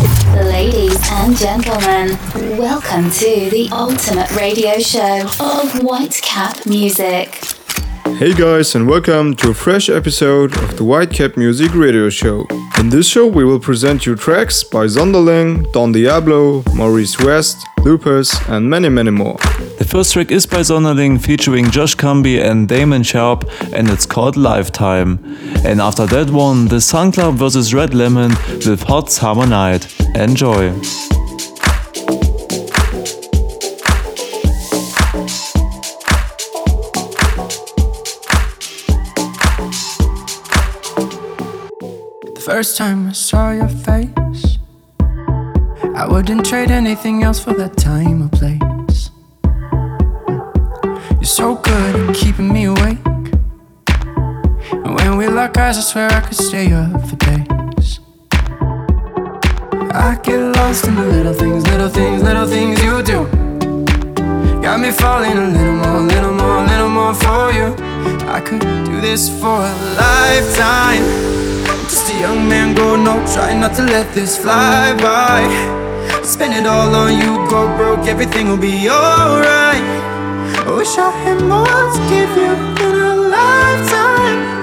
Ladies and gentlemen, welcome to the ultimate radio show of Whitecap Music. Hey guys, and welcome to a fresh episode of the Whitecap Music Radio Show. In this show, we will present you tracks by Zonderling, Don Diablo, Maurice West, Lupus, and many, many more. The first track is by Zonderling featuring Josh Cumbee and Damon Sharpe, and it's called Lifetime. And after that one, the Sun Club vs Red Lemon with Hot Summer Night. Enjoy! First time I saw your face, I wouldn't trade anything else for that time or place. You're so good at keeping me awake. And when we lock eyes, I swear I could stay up for days. I get lost in the little things, little things, little things you do. Got me falling a little more, little more, little more for you. I could do this for a lifetime. Just a young man growing up, trying not to let this fly by. Spend it all on you, go broke, everything will be alright. I wish I had more to give you in a lifetime.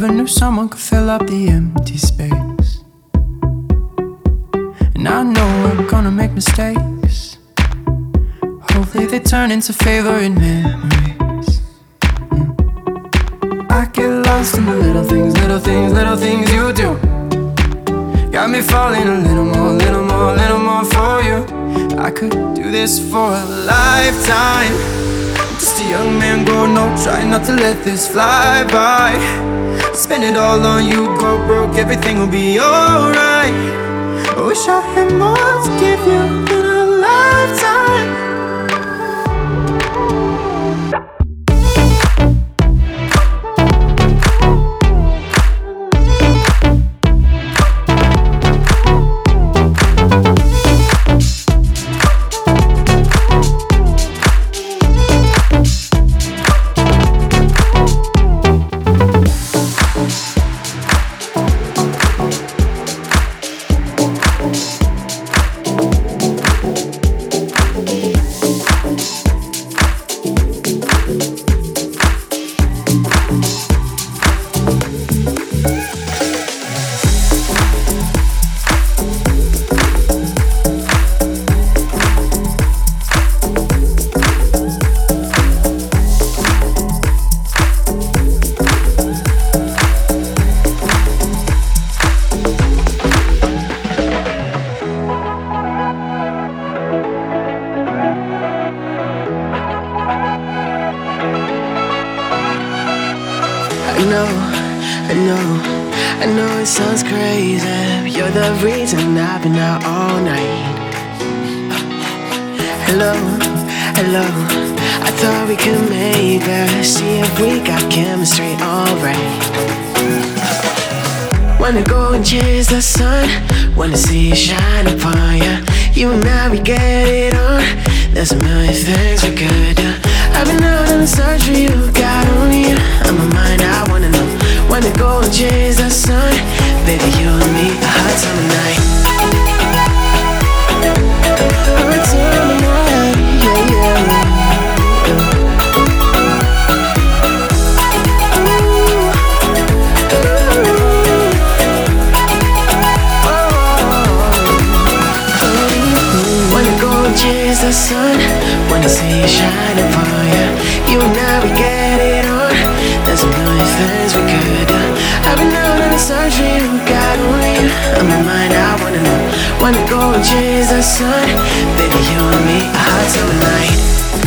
Never knew someone could fill up the empty space. And I know we're gonna make mistakes. Hopefully, they turn into favorite memories. Mm. I get lost in the little things, little things, little things you do. Got me falling a little more, little more, little more for you. I could do this for a lifetime. Just a young man growing up, trying not to let this fly by. Spend it all on you, go broke, everything will be alright. I wish I had more to give you in a lifetime. Wanna go and chase the sun, wanna see it shine upon ya. You and I, we get it on. There's a million things we could do. I've been out on the search for you, got only you on my mind. I wanna know, wanna go and chase the sun, baby. You and me, a hot summer night. Sun. Wanna see it shine upon ya You and I, we get it on. There's a million things we could do. I've been out in the search for you Got only you on my mind, I wanna know Wanna go and chase the sun Baby, you and me, a hot summer night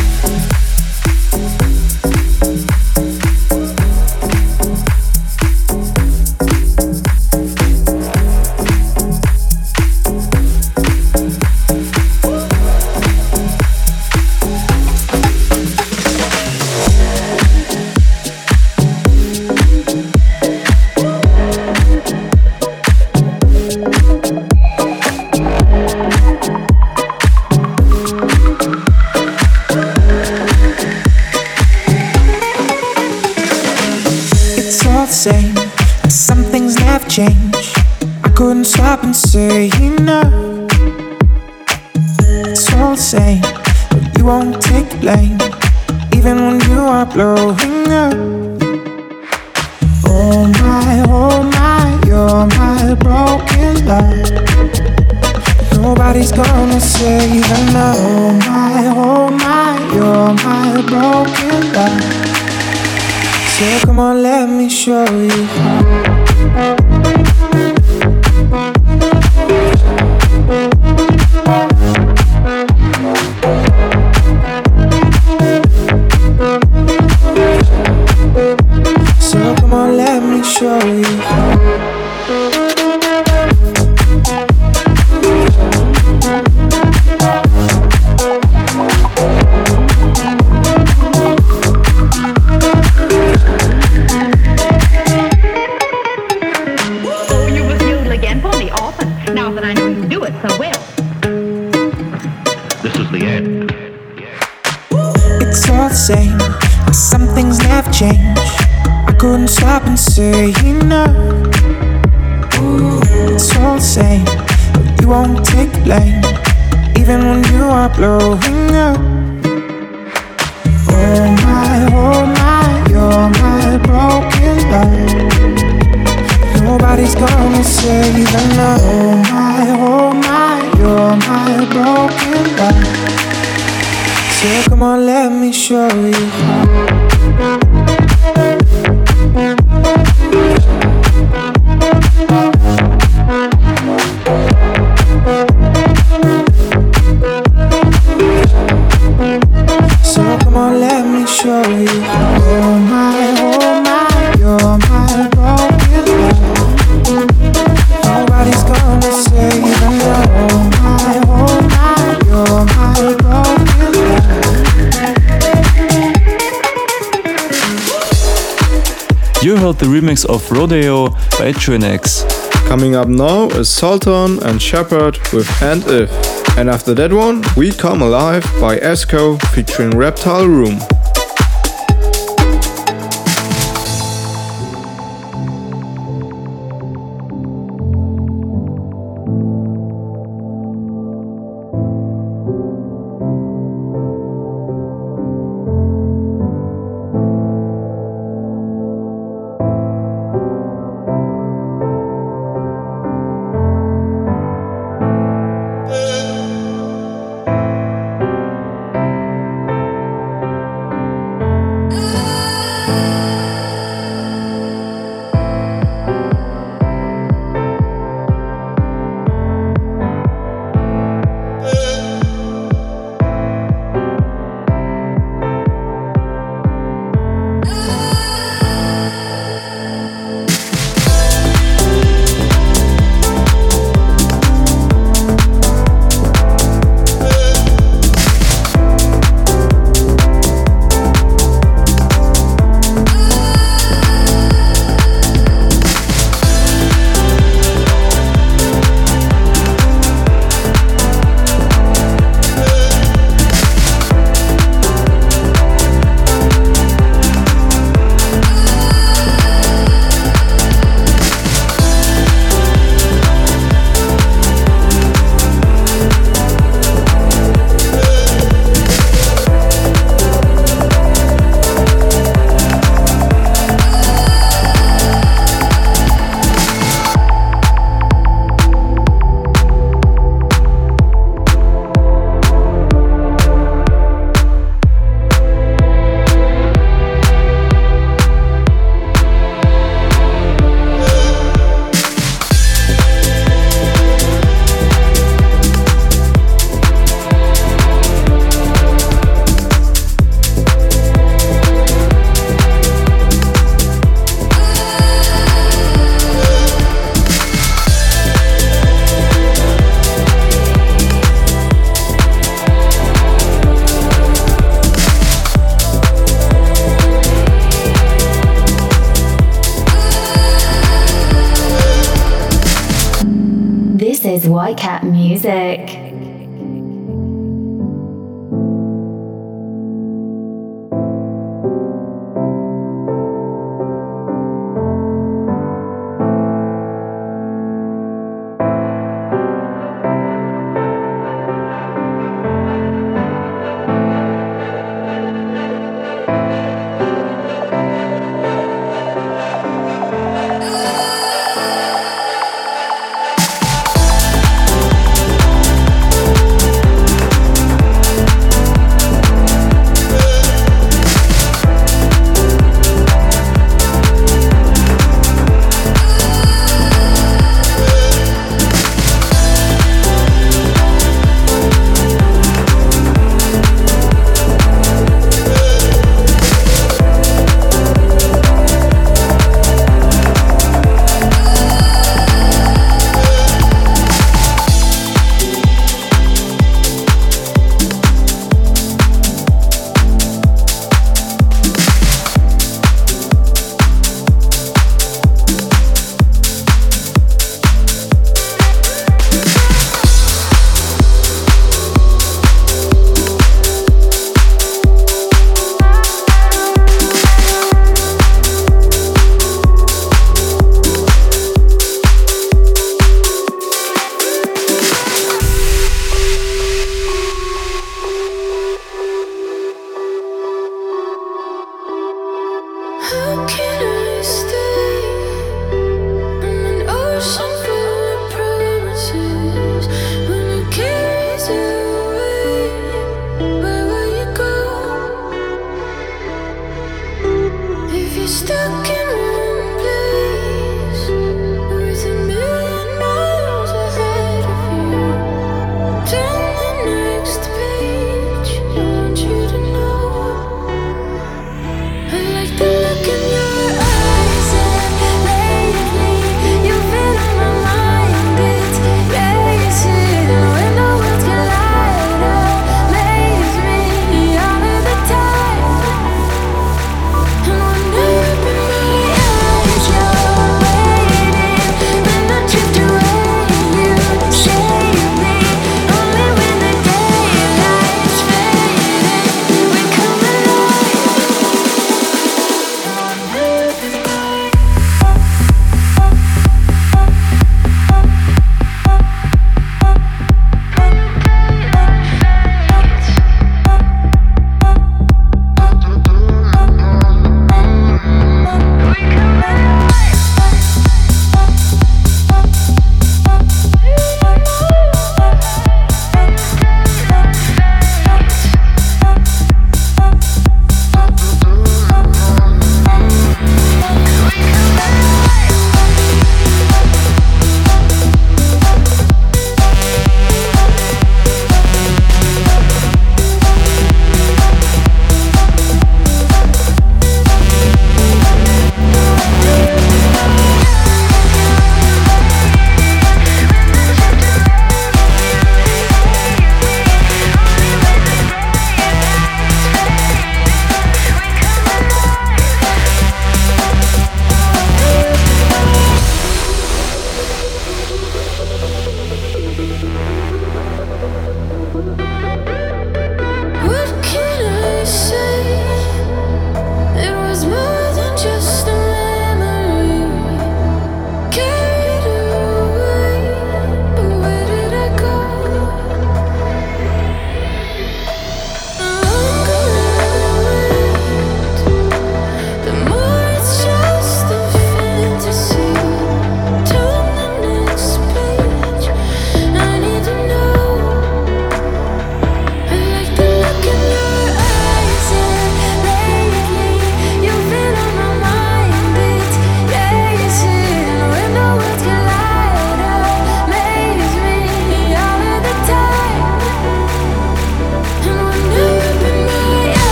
a broken life. So come on, let me show you. Say. of Rodeo by Trinex. Coming up now is Sultan and Shepard with And If. And after that one, we come alive by Esco featuring Reptile Room.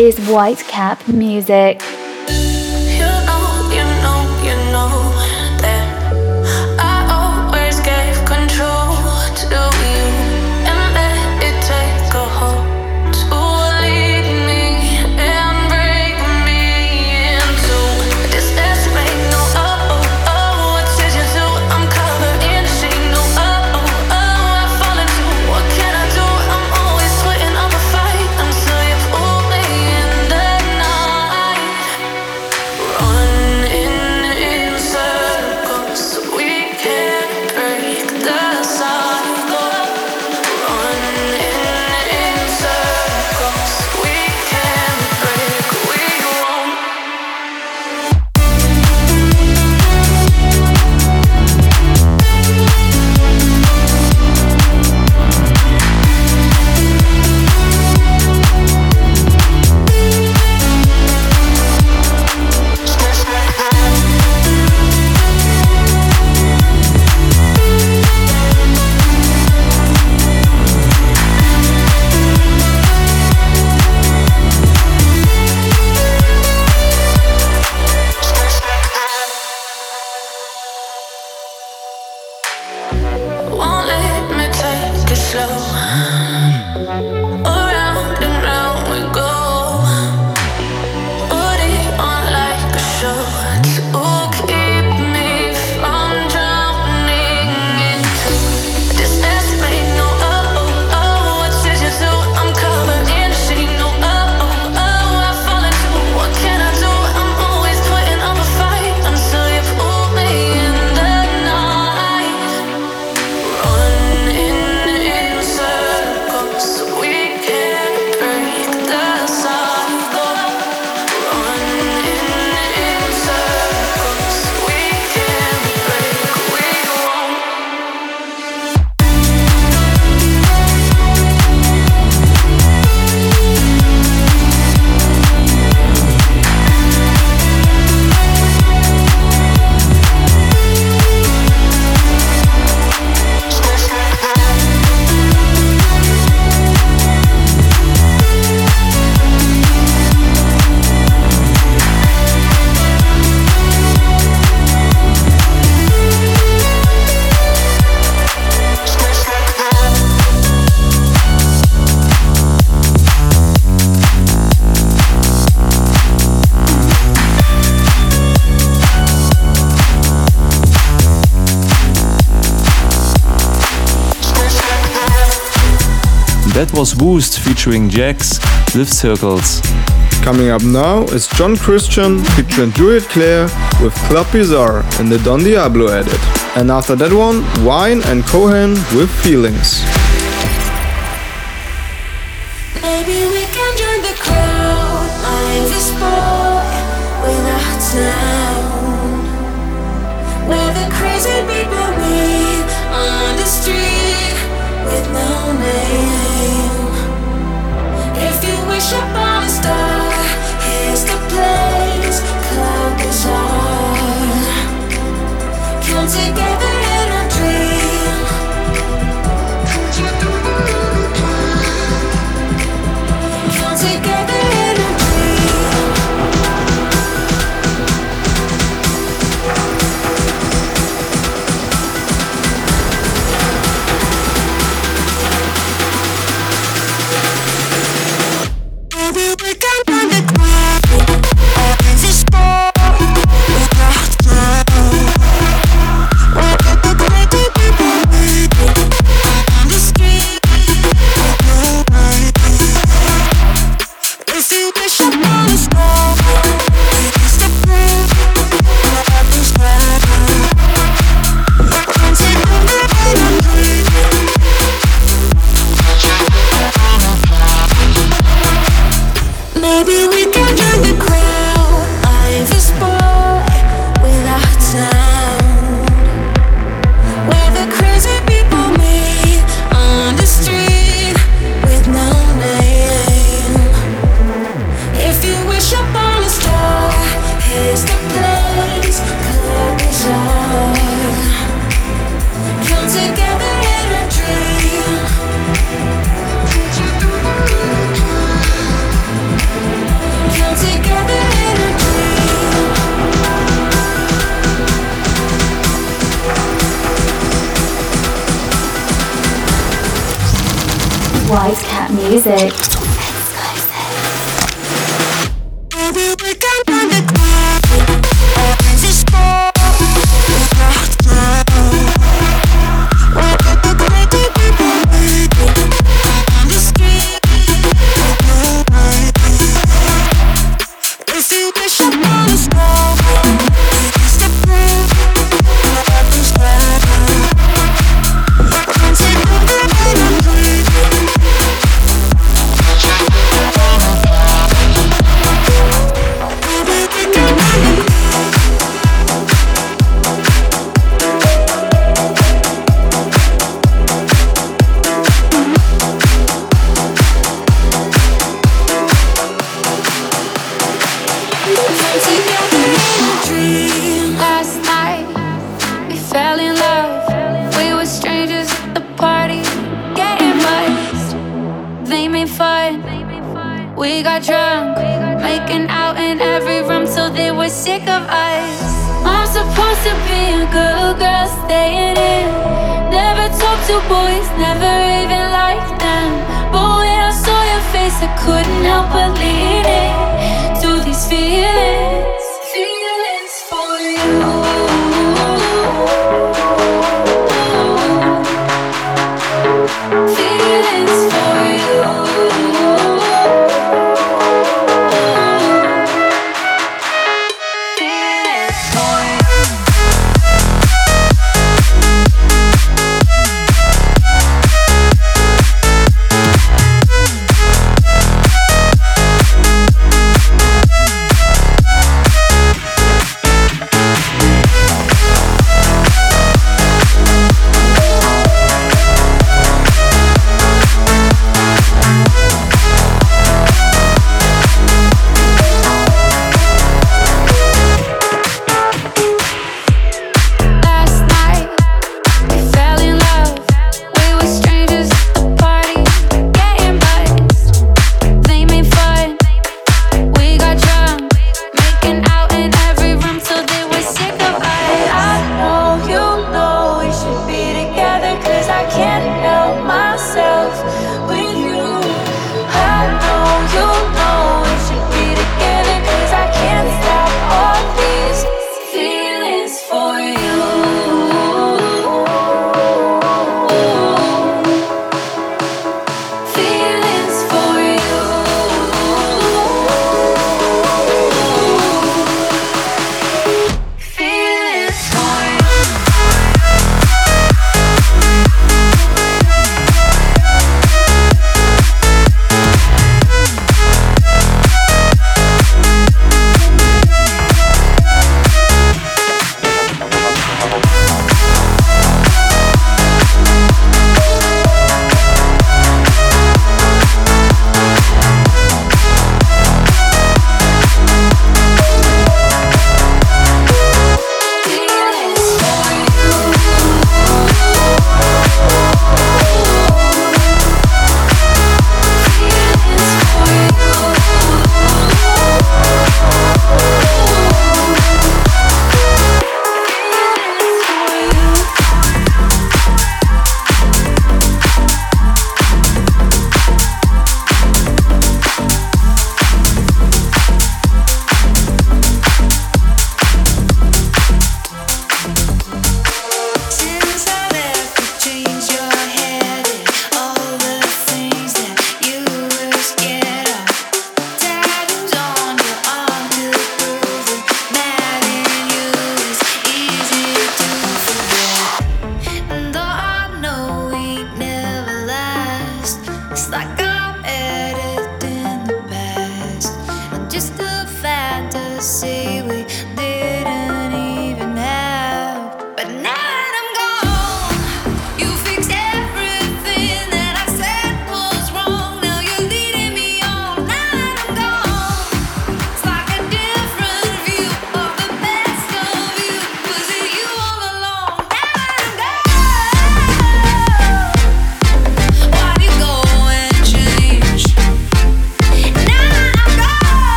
Is Whitecap Music. That was Woost featuring Jax with Circles. Coming up now is John Christian featuring Juliet Claire with Club Bizarre in the Don Diablo edit. And after that one, Wine and Cohen with Feelings. Maybe we can join the crowd, time. together music.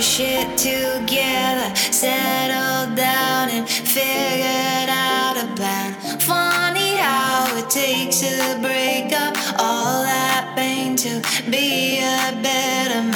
your shit together, settled down and figured out a plan. Funny how it takes a breakup all that pain to be a better man.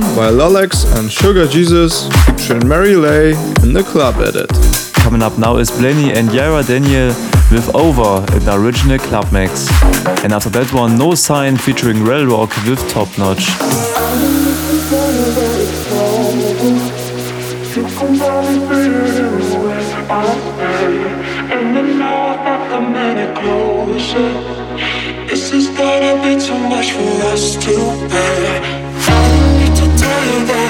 By Lolex and Sugar Jesus featuring Mary Lay in the club edit. Coming up now is Blenny and Yara Daniel with Over in the original club mix. And after that one, No Sign featuring Rel Rock with Top Notch. This is gonna be too much for us to bear.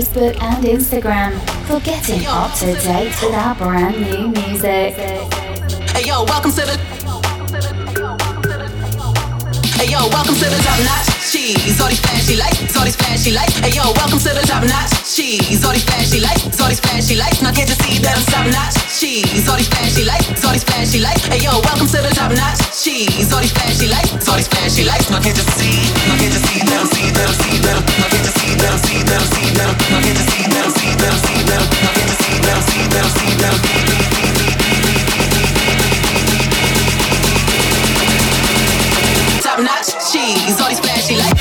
Facebook and Instagram for getting up to date with our brand new music. Hey yo, welcome to the. Hey yo, welcome to the top notch cheese. All these flashy lights, all these flashy lights. Hey yo, welcome to the top notch cheese. All these flashy lights, all these flashy lights. Now can't you see that I'm top notch cheese? All these flashy lights, all these flashy lights. Hey yo, welcome to the top notch keys, all these flashy lights, all these flashy lights. Now can't you see? Now can't you see that I'm see that I'm see that I'm now can't you see that I'm see that I'm see that I'm now can't you see that I'm see that I'm see that now can't you see that see that see that I'm Top notch cheese, all these flashy lights.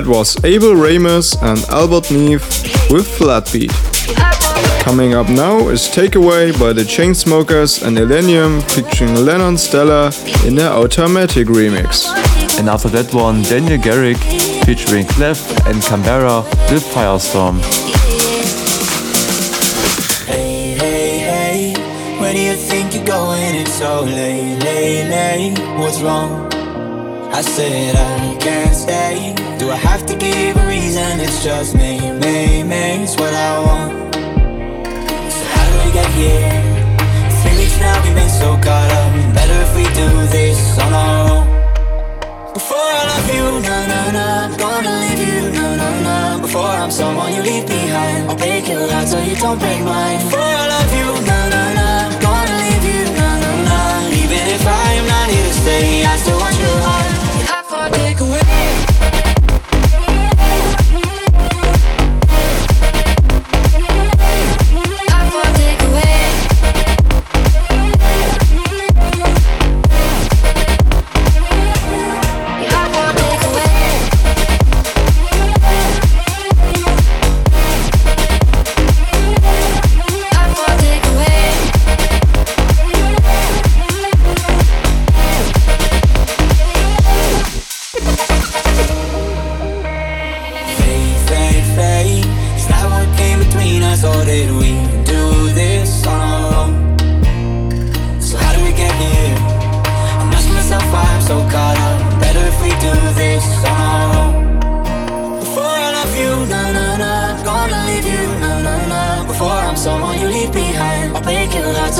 That was Abel Ramos and Albert Neve with Flatbeat. Coming up now is Takeaway by the Chainsmokers and Illenium featuring Lennon Stella in their Automatic remix. And after that one, Daniel Garrick featuring Clef and Canberra with Firestorm. Hey, hey, hey, where do you think you're going? It's so late, late, late. What's wrong? I said I can't stay. Do I have to give a reason? It's just me, me, me. It's what I want. So how do we get here? Three weeks now, we've been so caught up. Better if we do this on our own. Before I love you, na na na, gonna leave you, na na na. Before I'm someone you leave behind, I'll break your heart so you don't break mine. Before I love you, na na na, gonna leave you, na na na. Even if I am not here to stay, I still want your heart.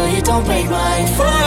So you don't break mine. Before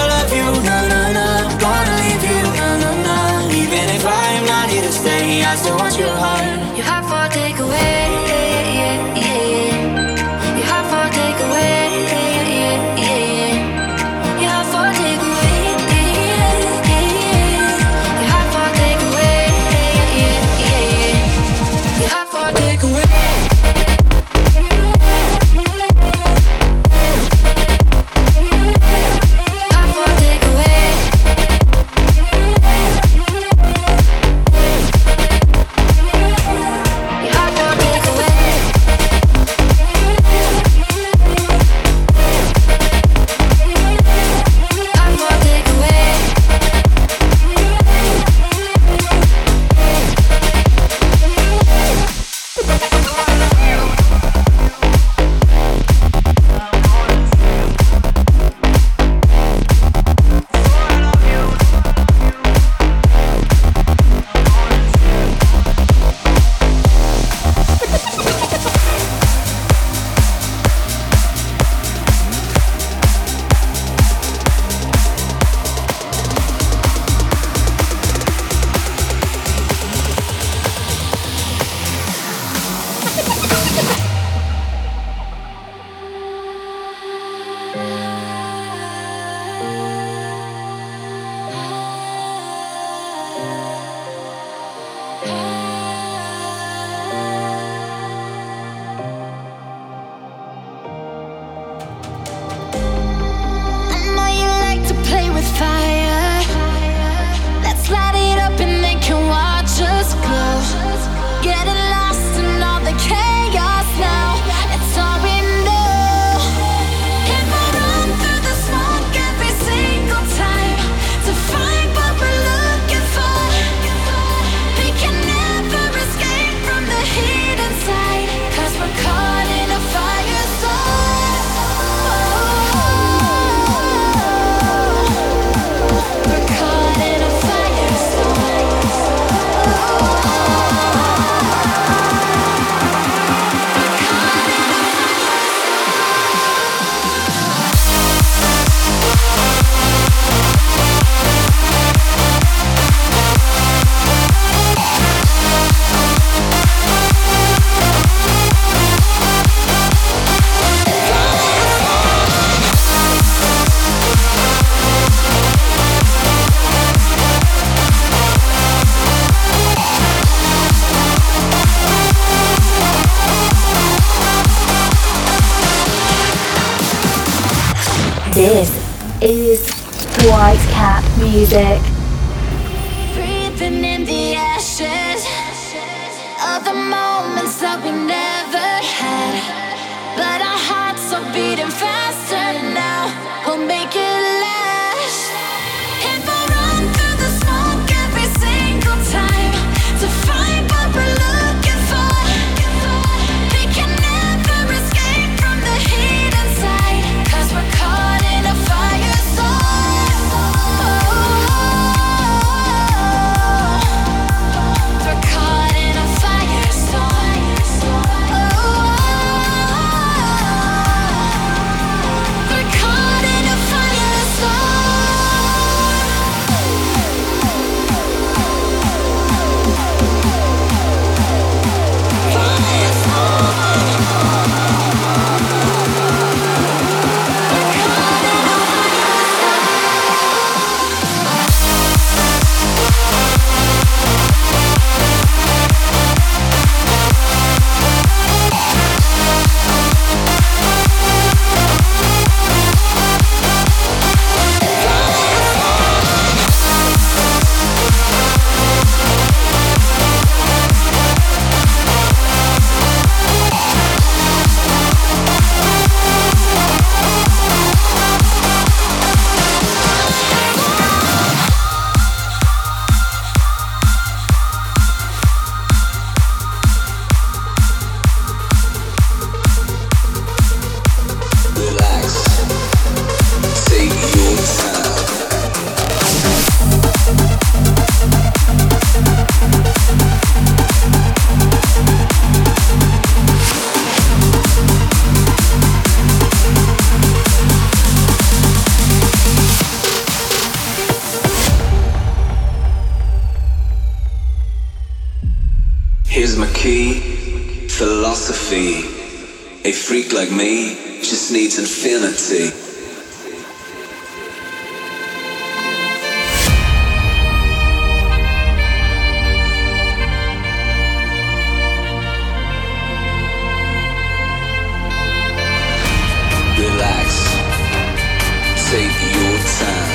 Take your time.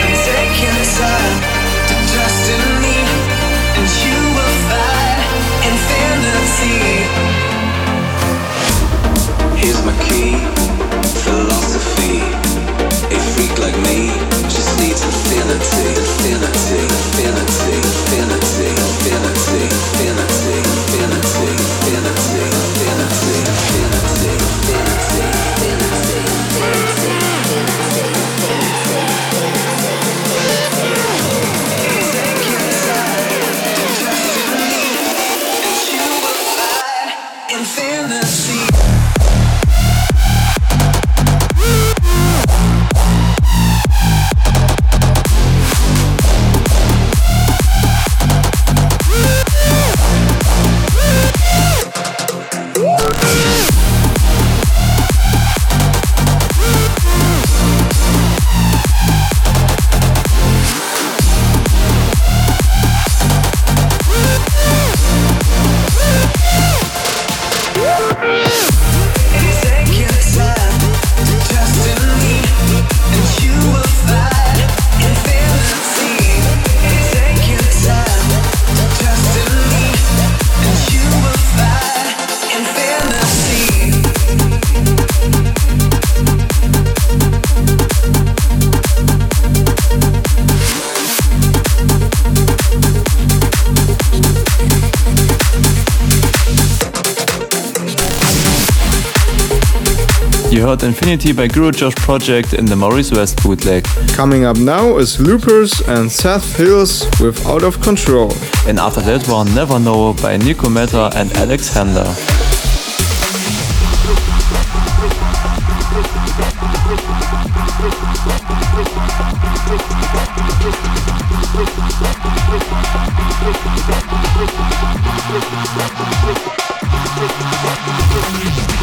And take your time to trust in me, and you will find infinity. Here's my key, You heard Infinity by Guru Josh Project in the Maurice West bootleg. Coming up now is Loopers and Seth Hills with Out of Control. And after that one, Never Know by Nico Meta and Alexander.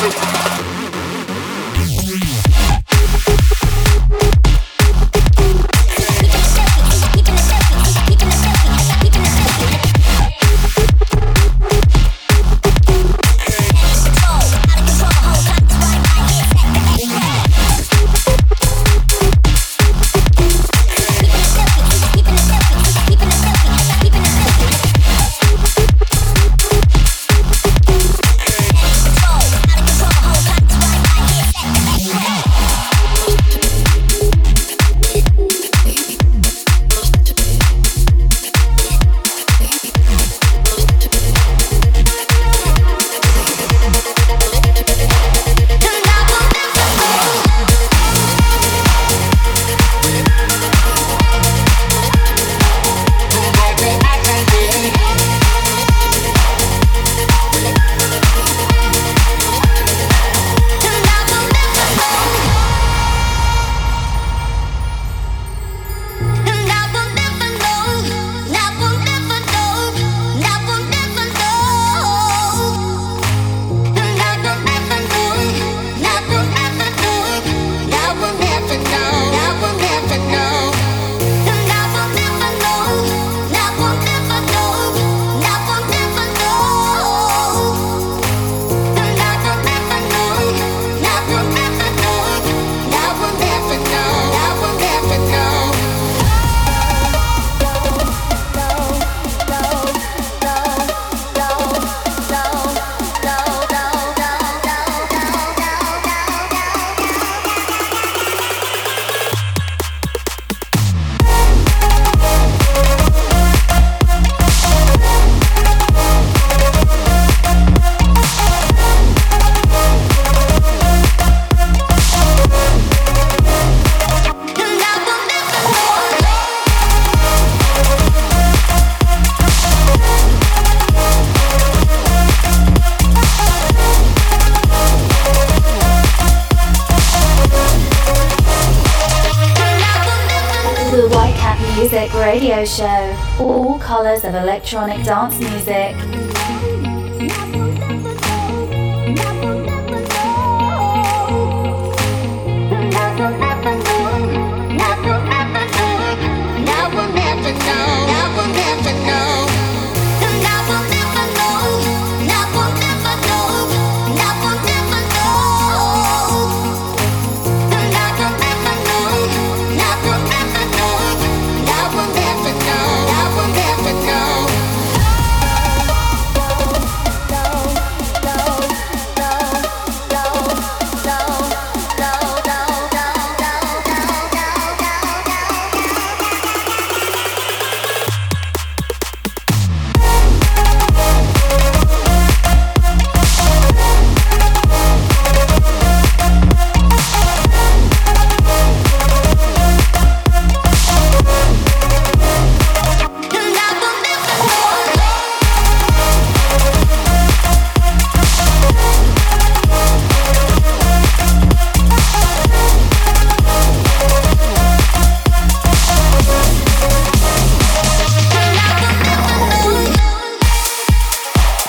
The electronic dance music.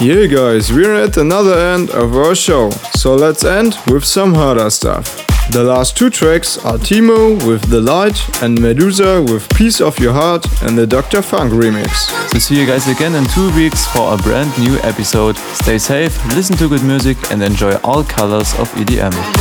Yeah, guys, we're at another end of our show, so let's end with some harder stuff. The last two tracks are Timo with The Light and Meduza with Piece of Your Heart and the Dr. Funk remix. So see you guys again in two weeks for a brand new episode. Stay safe, listen to good music, and enjoy all colors of EDM.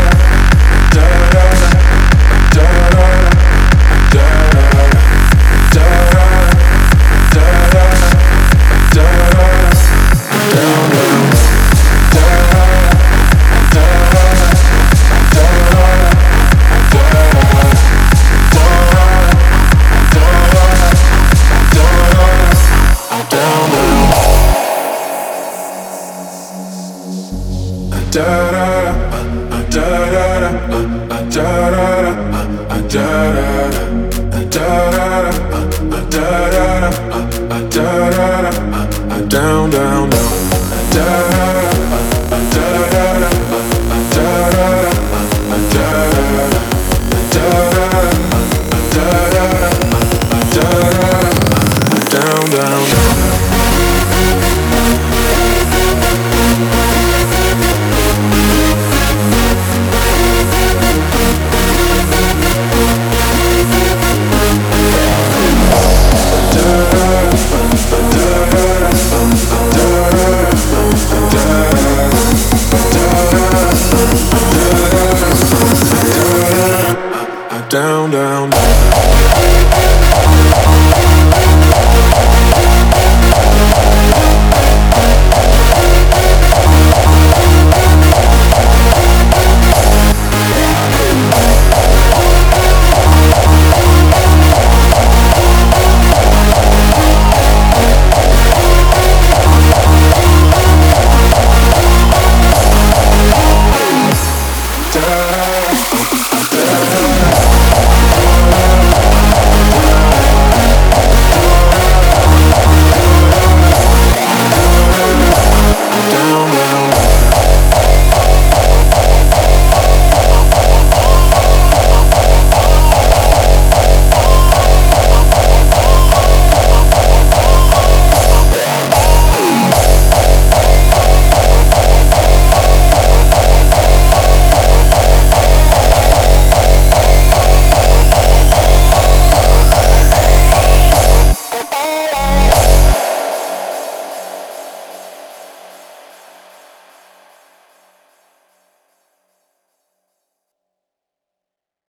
down, down, down.